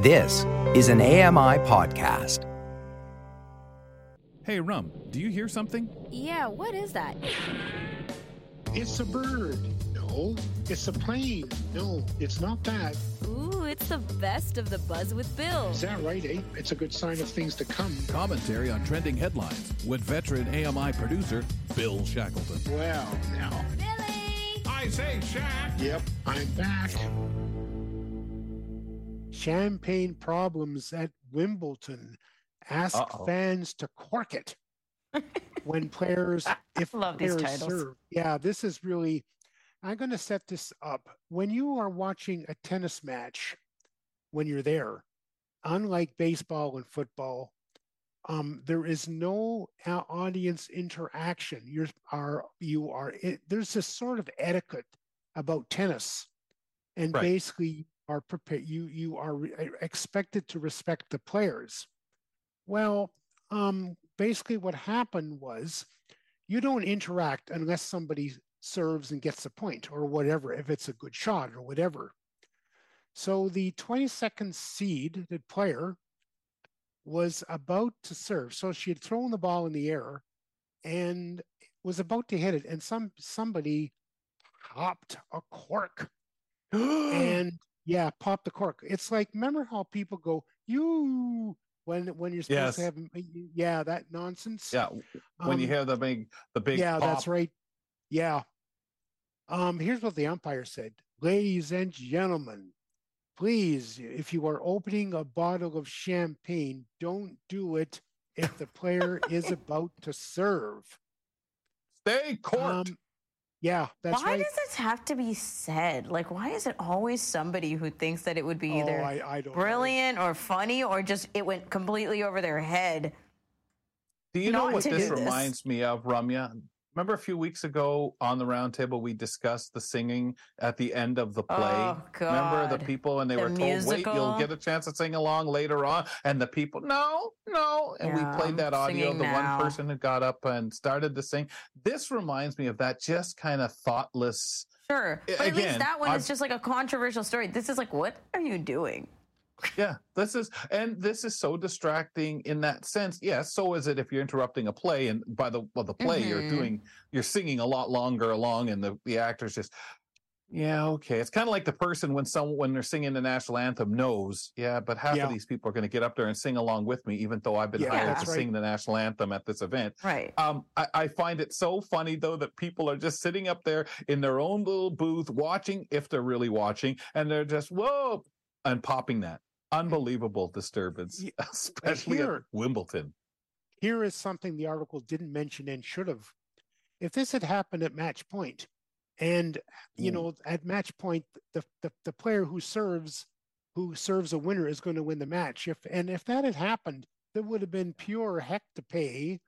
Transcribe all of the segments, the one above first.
This is an AMI podcast. Hey, Rum, do you hear something? Yeah, what is that? It's a bird. No. It's a plane. No, it's not that. Ooh, it's the best of the buzz with Bill. Is that right, eh? It's a good sign of things to come. Commentary on trending headlines with veteran AMI producer Bill Shackleton. Well, now. Billy! I say, Shack! Yep, I'm back. Champagne problems at Wimbledon. Ask Uh-oh. fans to cork it when players, if Love these players titles. serve. Yeah, this is really. I'm going to set this up. When you are watching a tennis match, when you're there, unlike baseball and football, um, there is no audience interaction. You're are you are it, there's this sort of etiquette about tennis, and Right. basically are prepared. You you are re- expected to respect the players. Well, um, basically what happened was you don't interact unless somebody serves and gets a point or whatever, if it's a good shot or whatever. So the 22nd seeded player was about to serve. So she had thrown the ball in the air and was about to hit it, and some somebody popped a cork. and yeah, pop the cork. It's like remember how people go, you when when you're supposed to have yeah, that nonsense. Yeah, when you Um, hear the big, the big. yeah, that's right. Yeah. Um, here's what the umpire said. Ladies and gentlemen, please, if you are opening a bottle of champagne, don't do it if the player is about to serve. Stay corked. Um, yeah, that's why right. does this have to be said? Like, why is it always somebody who thinks that it would be Oh, either I, I don't know. brilliant or funny or just it went completely over their head? Do you know what this this. reminds me of, Rumya? Remember a few weeks ago on the roundtable we discussed the singing at the end of the play. Oh, Remember the people and they The were told, "Wait, you'll get a chance to sing along later on," and the people, "No, no," and Yeah, we played that audio. The now. one person who got up and started to sing. This reminds me of that just kind of thoughtless. Sure. But at least that one I've- is just like a controversial story. This is like, what are you doing? Yeah, this is and this is so distracting in that sense. Yes, so is it if you're interrupting a play and by the well the play you're Mhm. doing you're singing a lot longer along and the the actors just yeah, okay. It's kind of like the person when someone when they're singing the national anthem knows, yeah, but half Yeah. of these people are going to get up there and sing along with me, even though I've been Yeah, hired to right. sing the national anthem at this event. Right. Um, I, I find it so funny though that people are just sitting up there in their own little booth watching, if they're really watching, and they're just whoa and popping that unbelievable disturbance, Ye- especially at Wimbledon. Here is something the article didn't mention and should have. If this had happened at match point, and you Ooh. know, at match point, the, the the player who serves who serves a winner is going to win the match. If and if that had happened, there would have been pure heck to pay.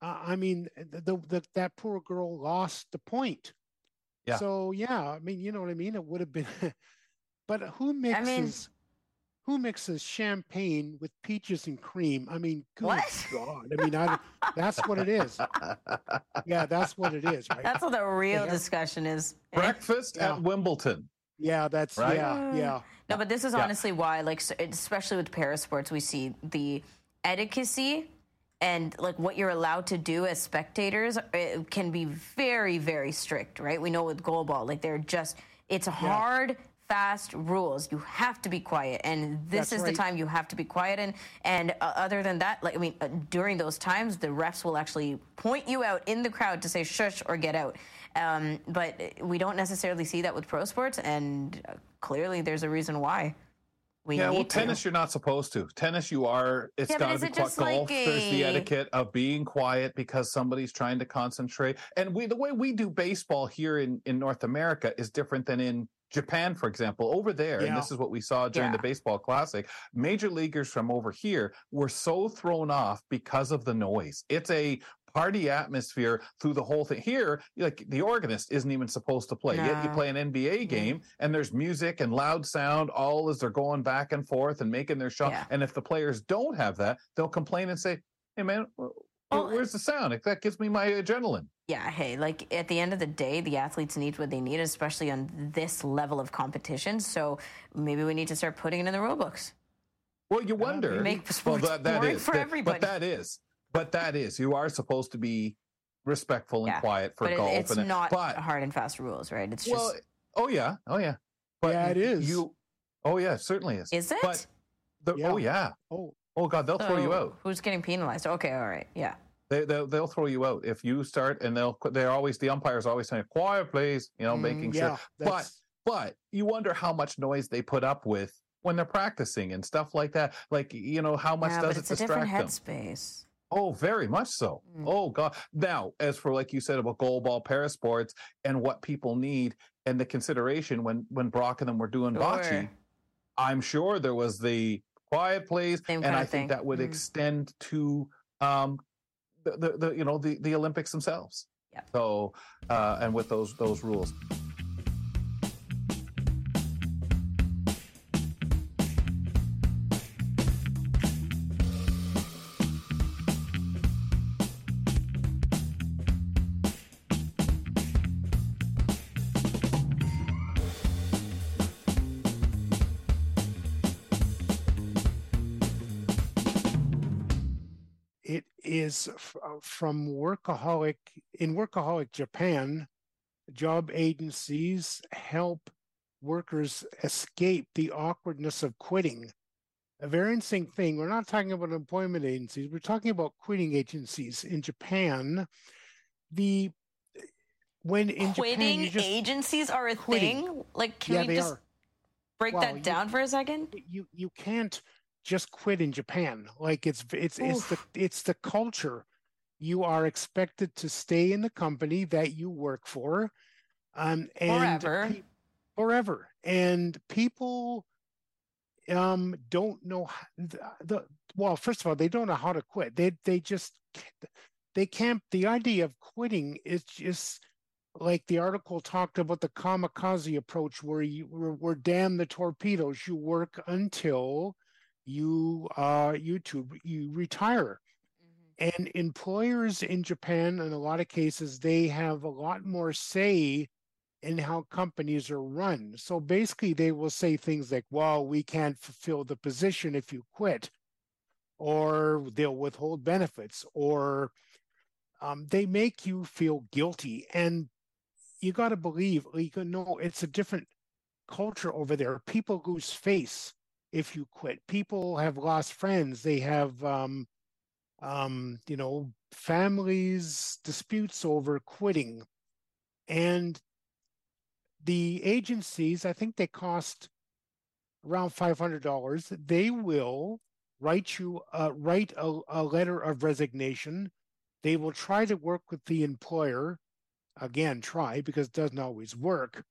Uh, I mean, the, the, the that poor girl lost the point. Yeah. So yeah, I mean, you know what I mean. It would have been, but who I mean- mixes? Who mixes champagne with peaches and cream? I mean, good What? God! I mean, I, that's what it is. Yeah, that's what it is, right? That's what the real have- discussion is. Eh? Breakfast Yeah. at Wimbledon. yeah, that's Right? yeah, yeah. No, but this is Yeah. honestly why, like, especially with para sports, we see the etiquette and like what you're allowed to do as spectators it can be very, very strict, right? We know with goalball, like they're just it's hard. Fast rules. You have to be quiet, and this That's is right. the time you have to be quiet. And and uh, other than that, like I mean, uh, during those times, the refs will actually point you out in the crowd to say shush or get out. Um, but we don't necessarily see that with pro sports, and uh, clearly there's a reason why. We yeah, need well, to. tennis you're not supposed to. Tennis you are. It's Yeah, got to is be quiet. just like Golf. There's the etiquette of being quiet because somebody's trying to concentrate. And we the way we do baseball here in in North America is different than in Japan, for example, over there, and this is what we saw during the baseball classic. Major leaguers from over here were so thrown off because of the noise. It's a party atmosphere through the whole thing. Here, like the organist isn't even supposed to play. Yet you play an NBA game and there's music and loud sound all as they're going back and forth and making their shot. Yeah. And if the players don't have that, they'll complain and say, "Hey man, Well, where's the sound? That gives me my adrenaline." Yeah, hey, like at the end of the day, the athletes need what they need, especially on this level of competition. So maybe we need to start putting it in the rule books. Well, you Yeah, wonder. Make well, sports that, that boring is, for that- everybody. But that is, but that is. You are supposed to be respectful and Yeah, quiet for but it- golf. it's and not But hard and fast rules, right? It's well, just oh yeah, oh yeah. But Yeah, it you- Oh yeah, it certainly is. is it? But the, oh yeah. Oh, Oh god, they'll throw you out. Who's getting penalized? Okay, all right, yeah. They, they'll, they'll throw you out if you start, and they'll. They're always the umpires always saying, "Quiet, please." You know, Mm, making yeah. sure. But that's- but you wonder how much noise they put up with when they're practicing and stuff like that. Like you know, how much yeah, does but it it's a distract different them? headspace. Oh, very much so. Mm. Oh God. Now, as for like you said about goalball parasports and what people need and the consideration when when Brock and them were doing bocce, I'm sure there was the quiet please, Same and I of think that would Mm. extend to um the, the, the you know the the Olympics themselves. Yeah. So uh and with those those rules. F- uh, from workaholic in workaholic japan job agencies help workers escape the awkwardness of quitting a very interesting thing we're not talking about employment agencies we're talking about quitting agencies in japan the when in Quitting japan agencies are a Quitting. thing. Like, can yeah we just are break Well, that you- down for a second? you you can't just quit in Japan. Like it's it's it's the it's the culture. You are expected to stay in the company that you work for, um, and Forever. pe- forever. And people um don't know h- the, the well. First of all, they don't know how to quit. They they just they can't. The idea of quitting is just like the article talked about the kamikaze approach where you were damn the torpedoes you work until you uh you to you retire. And employers in japan in a lot of cases they have a lot more say in how companies are run. So basically they will say things like well we can't fulfill the position if you quit or they'll withhold benefits or um, they make you feel guilty. And you got to believe you know, it's a different culture over there. People lose face if you quit. People have lost friends. They have um um you know families disputes over quitting. And the agencies i think they cost around $500 they will write you uh, write a, a letter of resignation. They will try to work with the employer. Again try because it doesn't always work.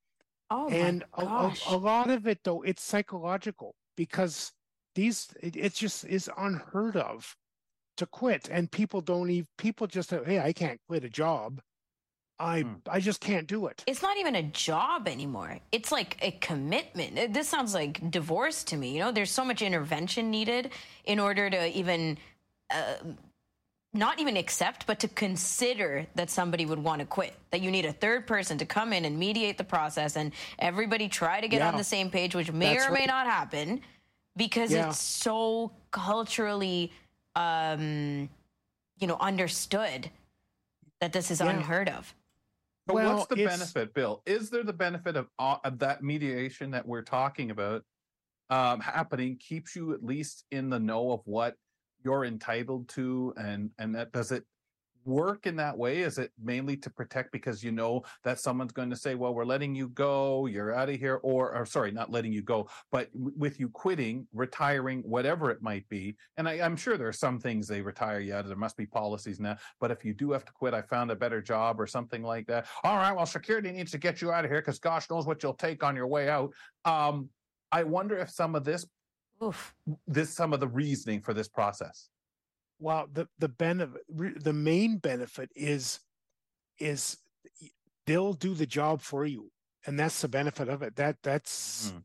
Oh and my a, a, a lot of it though it's psychological because these it, it just is unheard of to quit and people don't even people just say hey i can't quit a job i Hmm. i just can't do it it's not even a job anymore. It's like a commitment. This sounds like divorce to me. You know, there's so much intervention needed in order to even, uh, not even accept, but to consider that somebody would want to quit. That you need a third person to come in and mediate the process, and everybody try to get on the same page, which may That's or may right. not happen, because Yeah. it's so culturally, um, you know, understood that this is Yeah. unheard of. But Well, what's the it's- benefit, Bill? Is there the benefit of, uh, of that mediation that we're talking about um, happening keeps you at least in the know of what you're entitled to, and and that does it work in that way? Is it mainly to protect because you know that someone's going to say, "Well, we're letting you go, you're out of here," or, or sorry, not letting you go, but with you quitting, retiring, whatever it might be. And I, I'm sure there are some things they retire of. There must be policies now. But if you do have to quit, I found a better job or something like that. All right, well, security needs to get you out of here because gosh knows what you'll take on your way out. Um, I wonder if some of this, Oof. this, some of the reasoning for this process. well the the benefit the main benefit is is they'll do the job for you and that's the benefit of it that that's Mhm.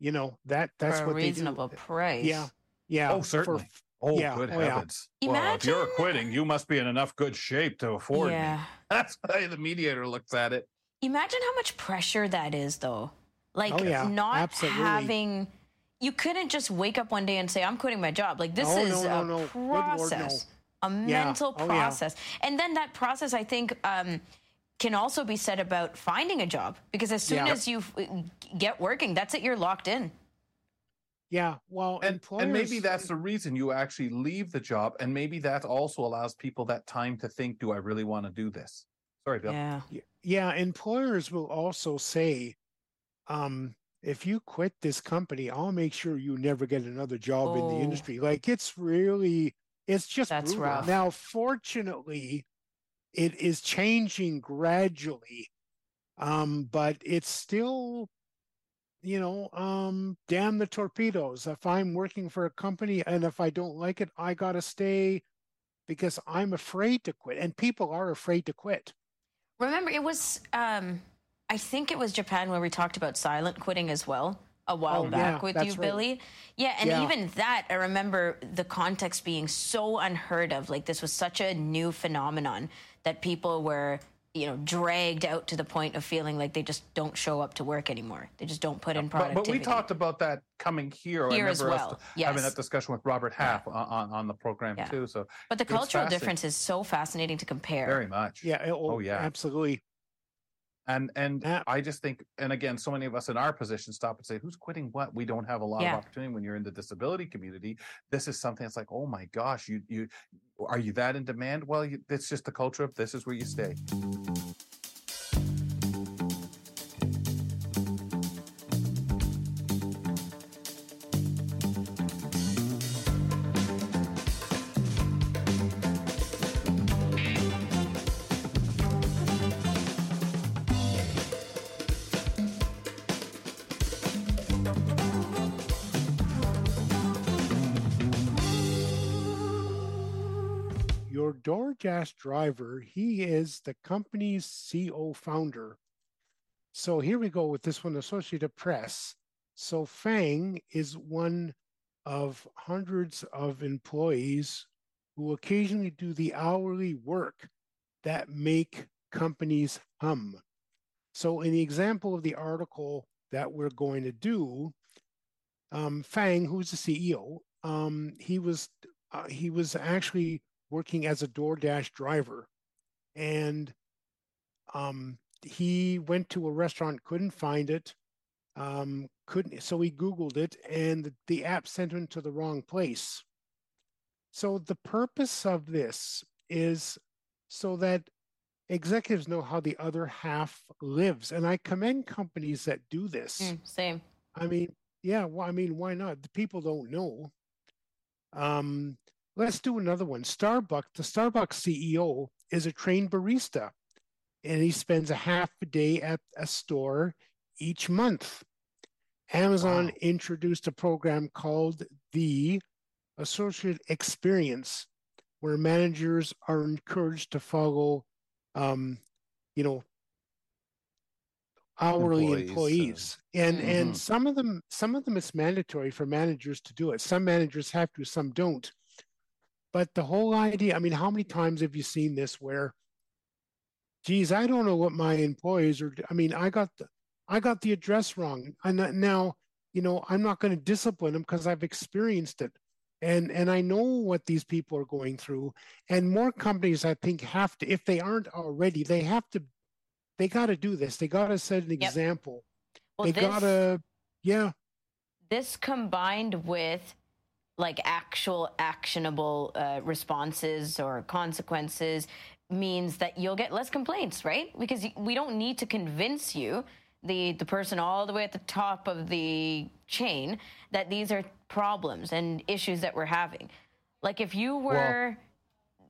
you know that that's for a what reasonable they do price. yeah yeah Oh, for- certainly. Oh, Yeah, good oh, yeah. heavens! Well, if you're quitting, you must be in enough good shape to afford me. Yeah. That's why the mediator looks at it. Imagine how much pressure that is, though. Like Oh, yeah, not absolutely. having, you couldn't just wake up one day and say, I'm quitting my job. Like, this No, no, is no, a no. Good Lord, no. process, a Yeah. mental Oh, yeah. process. And then that process, I think, um, can also be said about finding a job because as soon Yeah. as you uh, get working, that's it, you're locked in. Yeah. Well, and, employers, and maybe that's the reason you actually leave the job and maybe that also allows people that time to think do i really want to do this sorry bill Yeah. Yeah, employers will also say, um, if you quit this company, I'll make sure you never get another job in the Oh. industry. Like it's really, it's just That's brutal. rough. Now, fortunately, it is changing gradually, um, but it's still, you know, um, damn the torpedoes. If I'm working for a company and if I don't like it, I gotta stay because I'm afraid to quit, and people are afraid to quit. Remember, it was, um, I think it was Japan where we talked about silent quitting as well a while Oh, back yeah, with you, right. Billy. Yeah, and Yeah. even that, I remember the context being so unheard of. Like, this was such a new phenomenon that people were, you know, dragged out to the point of feeling like they just don't show up to work anymore. They just don't put in but, productivity. but we talked about that coming here, I Here as remember us well, having that discussion with robert half on, on, on the program Yeah. too so But the cultural difference is so fascinating to compare. very much Yeah. Oh, Oh, yeah. Absolutely. And and Yeah. i just think and again so many of us in our position stop and say who's quitting what we don't have a lot Yeah. of opportunity when you're in the disability community this is something that's like oh my gosh you you are you that in demand well you, it's just the culture of this is where you stay DoorDash driver, he is the company's CEO founder. So here we go with this one, Associated Press. So Fang is one of hundreds of employees who occasionally do the hourly work that make companies hum. So in the example of the article that we're going to do, um, Fang, who's the CEO, um, he was uh, he was actually working as a DoorDash driver, and um, he went to a restaurant, couldn't find it, um, couldn't. So he Googled it, and the, the app sent him to the wrong place. So the purpose of this is so that executives know how the other half lives, and I commend companies that do this. Mm, same. I mean, yeah, well, I mean, why not? The people don't know. Um, let's do another one. Starbucks, the Starbucks CEO is a trained barista, and he spends a half a day at a store each month. Amazon Wow. introduced a program called the Associate Experience, where managers are encouraged to follow, um, you know, hourly Employees, uh, employees, and and Mhm. some of them some of them it's mandatory for managers to do it some managers have to some don't but the whole idea i mean how many times have you seen this where geez i don't know what my employees are i mean i got the i got the address wrong. And now you know i'm not going to discipline them because i've experienced it. And and i know what these people are going through. And more companies i think have to if they aren't already they have to they got to do this. They got to set an Yep. example. Well, they gotta yeah. This combined with like actual actionable uh, responses or consequences means that you'll get less complaints right because we don't need to convince you the the person all the way at the top of the chain that these are problems and issues that we're having like if you were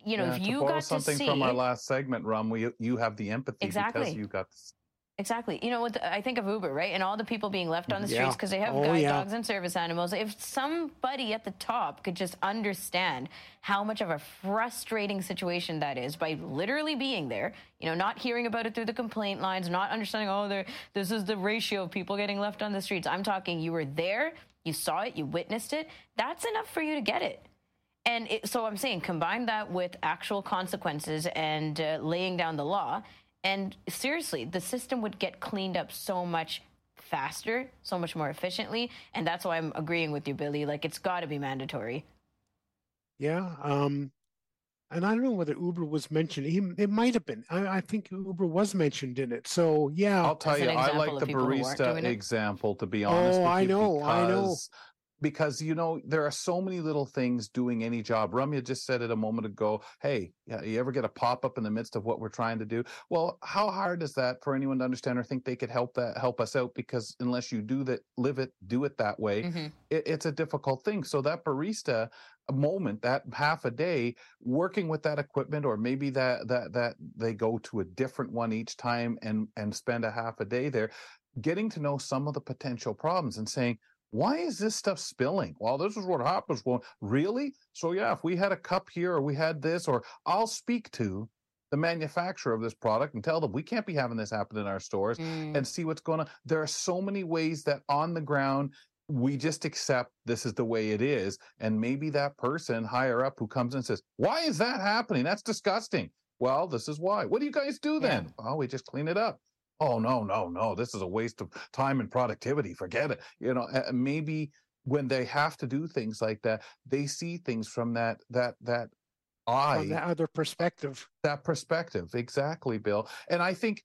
you know Yeah, if to you got to something see from our last segment rum we you have the empathy Exactly. because you got. Exactly. You know what? I think of Uber, right? And all the people being left on the streets because they have Oh, guide yeah. dogs and service animals. If somebody at the top could just understand how much of a frustrating situation that is by literally being there, you know, not hearing about it through the complaint lines, not understanding, oh, there, this is the ratio of people getting left on the streets. I'm talking, you were there, you saw it, you witnessed it. That's enough for you to get it. And it, so I'm saying combine that with actual consequences and uh, laying down the law. And seriously, the system would get cleaned up so much faster, so much more efficiently, and that's why I'm agreeing with you, Billy. Like it's got to be mandatory. Yeah. Um, and I don't know whether Uber was mentioned. He, it might have been. I, I think Uber was mentioned in it. So yeah. I'll tell As you, I like the people who aren't barista example, to be honest. Oh, with I you, know, I know. Because- you know there are so many little things doing any job. Rumya just said it a moment ago. Hey, you ever get a pop up in the midst of what we're trying to do? Well, how hard is that for anyone to understand or think they could help that help us out? Because unless you do that, live it, do it that way, Mhm. it, it's a difficult thing. So that barista moment, that half a day working with that equipment, or maybe that that that they go to a different one each time and and spend a half a day there, getting to know some of the potential problems and saying, why is this stuff spilling? Well, this is what happens. Well, really? So yeah, if we had a cup here or we had this, or I'll speak to the manufacturer of this product and tell them we can't be having this happen in our stores Mm. and see what's going on. There are so many ways that on the ground we just accept this is the way it is. And maybe that person higher up who comes and says, Why is that happening? That's disgusting. Well, this is why. What do you guys do Yeah. then? Oh, we just clean it up. Oh, no, no, no. This is a waste of time and productivity. Forget it. You know, maybe when they have to do things like that, they see things from that, that, that eye From the other perspective. that perspective exactly bill and i think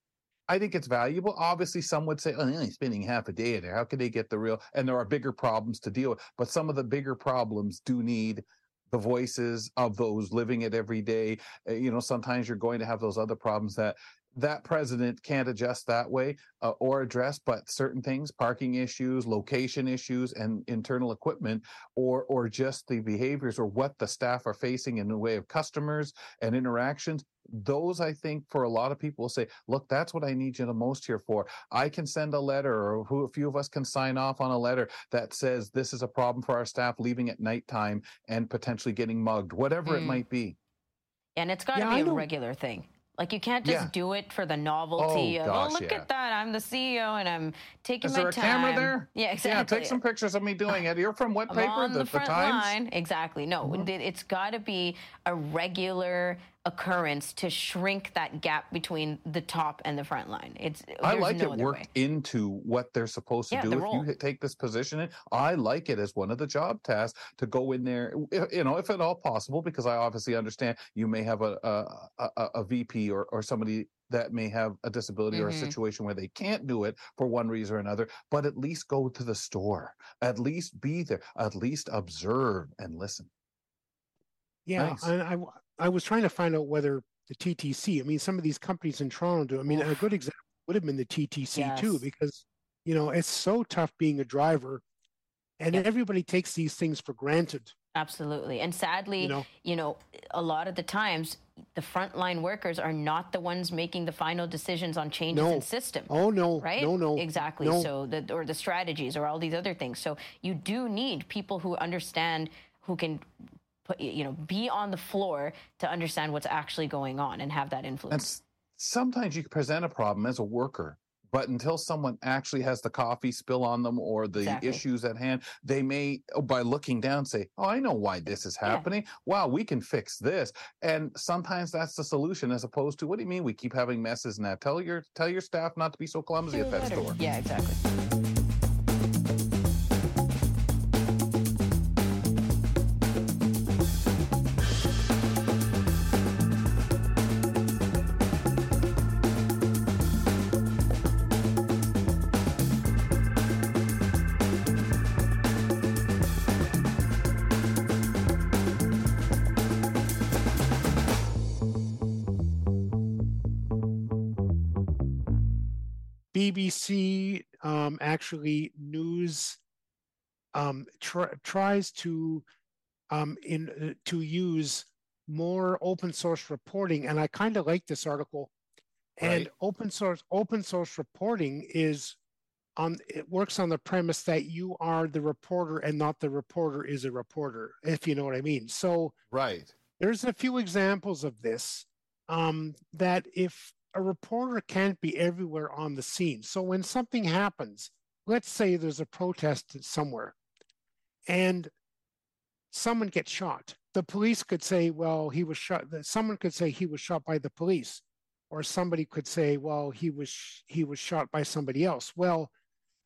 i think it's valuable obviously some would say oh they're only spending half a day there how can they get the real and there are bigger problems to deal with but some of the bigger problems do need the voices of those living it every day Uh, you know sometimes you're going to have those other problems that that president can't adjust that way uh, or address but certain things parking issues location issues and internal equipment or or just the behaviors or what the staff are facing in the way of customers and interactions those i think for a lot of people will say look that's what i need you the most here for i can send a letter or who a few of us can sign off on a letter that says this is a problem for our staff leaving at nighttime and potentially getting mugged whatever it Mm. might be And it's got to Yeah, be I a don't- regular thing. Like you can't just Yeah. do it for the novelty Oh, of gosh, oh look yeah. at that I'm the CEO and I'm taking is my there a time. camera there Yeah, exactly. yeah take some pictures of me doing it you're from what I'm paper on the, the, front times line. Exactly. No, Mhm. it's got to be a regular occurrence to shrink that gap between the top and the front line. It's I like no it worked way. into what they're supposed to Yeah, do. the If role. you take this position in, I like it as one of the job tasks to go in there, you know, if at all possible, because I obviously understand you may have a a, a, a VP or, or somebody that may have a disability or a Mhm. situation where they can't do it for one reason or another, but at least go to the store, at least be there, at least observe and listen. Yeah, Nice. and I w- I was trying to find out whether the TTC. I mean, some of these companies in Toronto do. I mean, a good example would have been the TTC too, because you know it's so tough being a driver, and Yeah. everybody takes these things for granted. Absolutely. And sadly, You know, you know, a lot of the times the frontline workers are not the ones making the final decisions on changes No. in system. oh no, right? no, no, Exactly. no. So the or the strategies or all these other things. So you do need people who understand who can put you know be on the floor to understand what's actually going on and have that influence. s- sometimes you present a problem as a worker, but until someone actually has the coffee spill on them or the Exactly. issues at hand, they may, oh, by looking down, say, Oh, I know why this is Yeah. happening. Wow, we can fix this. And sometimes that's the solution as opposed to what do you mean we keep having messes now? Tell your tell your staff not to be so clumsy at that store. Yeah, exactly. BBC um, actually news um, tr- tries to um, in uh, to use more open source reporting, and I kind of like this article. And Right. open source open source reporting is on it works on the premise that you are the reporter and not the reporter is a reporter, if you know what I mean. So Right. there's a few examples of this um, that if a reporter can't be everywhere on the scene so when something happens let's say there's a protest somewhere and someone gets shot the police could say well he was shot someone could say he was shot by the police or somebody could say well he was he was shot by somebody else well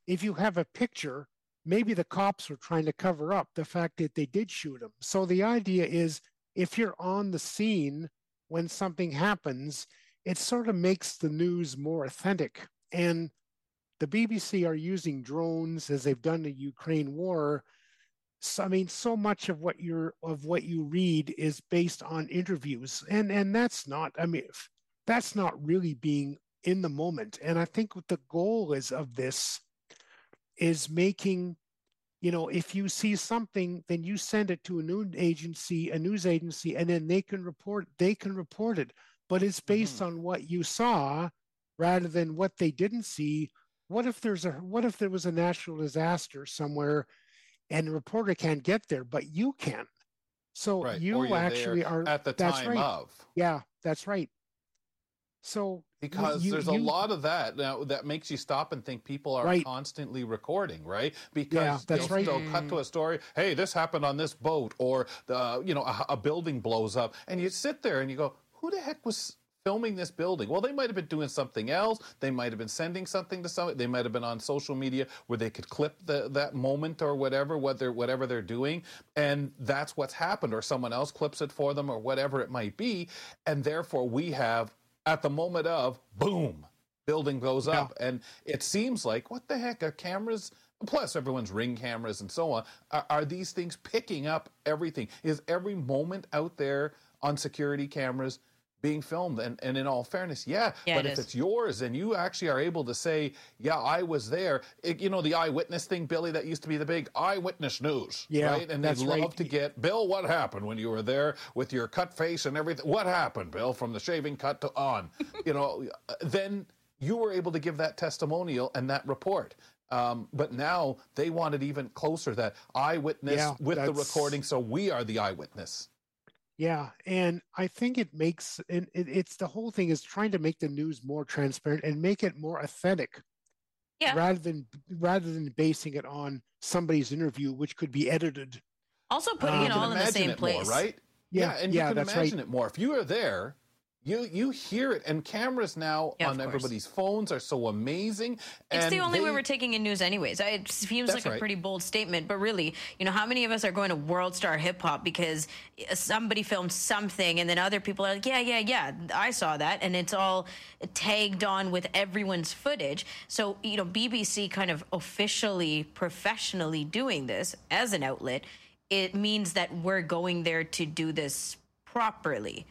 if you have a picture, maybe the cops were trying to cover up the fact that they did shoot him. So the idea is if you're on the scene when something happens, it sort of makes the news more authentic. And the BBC are using drones as they've done the Ukraine war. So, I mean, so much of what you're of what you read is based on interviews, and and that's not. I mean, that's not really being in the moment. And I think what the goal is of this is making you know if you see something then you send it to a news agency a news agency and then they can report they can report it but it's based Mhm. on what you saw rather than what they didn't see what if there's a what if there was a natural disaster somewhere and the reporter can't get there but you can so Right. you actually are at the that's time right. of. yeah that's right so Because you- there's a you- lot of that now that makes you stop and think people are Right. constantly recording, right? Because that's they'll, right. they'll cut to a story. Hey, this happened on this boat, or the you know a, a building blows up, and you sit there and you go, who the heck was filming this building? Well, they might have been doing something else. They might have been sending something to somebody. They might have been on social media where they could clip the, that moment or whatever, what they're, whatever they're doing, and that's what's happened. Or someone else clips it for them, or whatever it might be, and therefore we have at the moment of boom, building goes Yeah. up, and it seems like what the heck are cameras? Plus, everyone's ring cameras and so on. Are, are these things picking up everything? Is every moment out there on security cameras being filmed? And, and in all fairness, yeah. Yeah, but it if is. it's yours and you actually are able to say, yeah, I was there, it, you know, the eyewitness thing, Billy, that used to be the big eyewitness news. Yeah, Right? And they'd love right. to get, Bill, what happened when you were there with your cut face and everything? What happened, Bill, from the shaving cut to on? you know, then you were able to give that testimonial and that report. Um, but now they want it even closer that eyewitness Yeah, with the recording, so we are the eyewitness. Yeah, and I think it makes and it, it's the whole thing is trying to make the news more transparent and make it more authentic Yeah. rather than rather than basing it on somebody's interview, which could be edited. Also putting Uh, it all in the same place. more, right? Yeah, and you yeah, can that's imagine right. it more. If you are there, you you hear it, and cameras now Yeah, on everybody's phones are so amazing. It's the only way we're taking in news, anyways. It seems like a right. pretty bold statement, but really, you know, how many of us are going to World Star Hip Hop because uh, somebody filmed something, and then other people are like, "Yeah, yeah, yeah, I saw that," and it's all tagged on with everyone's footage. So, you know, BBC kind of officially, professionally doing this as an outlet, it means that we're going there to do this properly.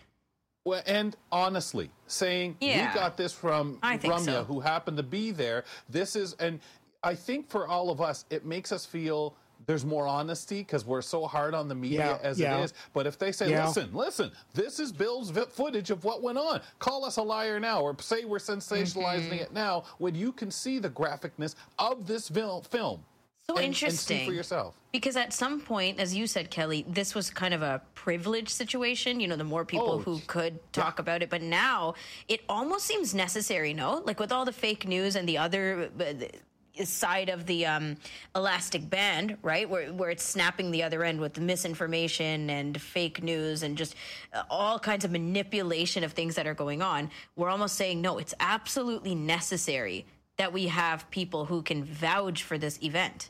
Well, and honestly, saying Yeah. we got this from I Rumya, so. who happened to be there. This is, and I think for all of us, it makes us feel there's more honesty because we're so hard on the media Yeah, as yeah. it is. But if they say, Yeah. listen, listen, this is Bill's vi- footage of what went on, call us a liar now, or say we're sensationalizing Mm-hmm. it now, when you can see the graphicness of this vil- film. So and, interesting. And see for yourself. Because at some point, as you said, Kelly, this was kind of a privileged situation. You know, the more people Oh, who could talk about it, but now it almost seems necessary. No, like with all the fake news and the other. uh, side of the um, elastic band right where, where it's snapping the other end with misinformation and fake news and just uh, all kinds of manipulation of things that are going on we're almost saying no it's absolutely necessary that we have people who can vouch for this event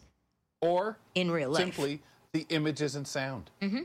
Or in real life. simply the images and sound. Mm-hmm.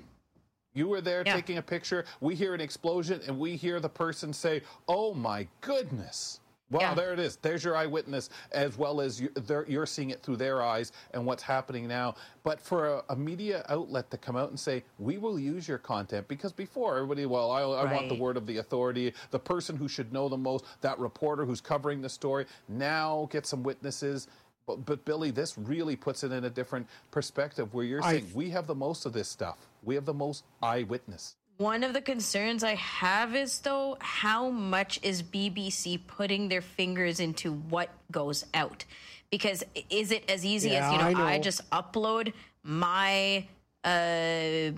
You were there Yeah. taking a picture. We hear an explosion, and we hear the person say, "Oh my goodness!" Wow, Yeah. there it is. There's your eyewitness, as well as you, you're seeing it through their eyes and what's happening now. But for a, a media outlet to come out and say, "We will use your content," because before everybody, well, I, I want the word of the authority, the person who should know the most, that reporter who's covering the story. Now get some witnesses. But, but Billy, this really puts it in a different perspective where you're I- saying we have the most of this stuff. We have the most eyewitness. One of the concerns I have is though how much is BBC putting their fingers into what goes out? Because is it as easy Yeah, as you know I I, just upload my uh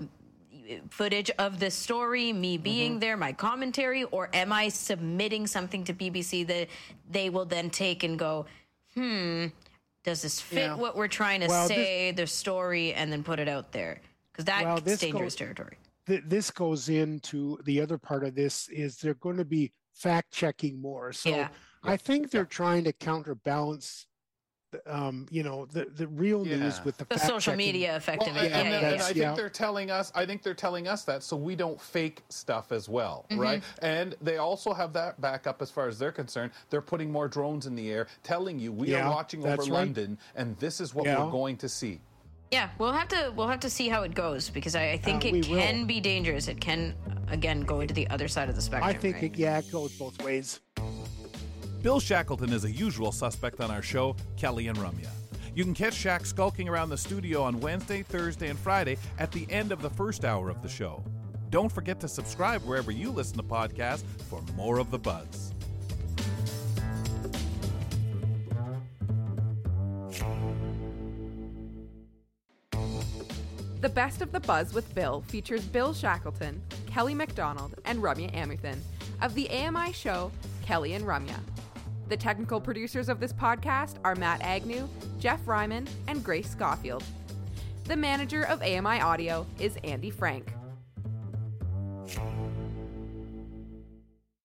footage of the story, me being Mm-hmm. there, my commentary, or am I submitting something to BBC that they will then take and go, hmm, does this fit Yeah. what we're trying to Well, this- say, the story, and then put it out there? Because that's Well, this dangerous goes- territory. Th- this goes into the other part of this is they're going to be fact checking more. So Yeah. I think they're trying to counterbalance um, you know, the the real news with the, The social checking. media affecting Well, it. and, Yeah, and, yeah, and yeah. I think they're telling us. I think they're telling us that so we don't fake stuff as well, Mm-hmm. right? And they also have that backup as far as they're concerned. They're putting more drones in the air, telling you we Yeah, are watching over right. London, and this is what Yeah. we're going to see. Yeah, we'll have to we'll have to see how it goes because I, I think Uh, it can will. be dangerous. It can again go into the other side of the spectrum. I think right? it, yeah, it goes both ways. Bill Shackleton is a usual suspect on our show, Kelly and Rumya. You can catch Shaq skulking around the studio on Wednesday, Thursday, and Friday at the end of the first hour of the show. Don't forget to subscribe wherever you listen to podcasts for more of the buzz. The Best of the Buzz with Bill features Bill Shackleton, Kelly McDonald, and Rumya Amuthan of the AMI show Kelly and Rumya. The technical producers of this podcast are Matt Agnew, Jeff Ryman, and Grace Schofield. The manager of AMI Audio is Andy Frank.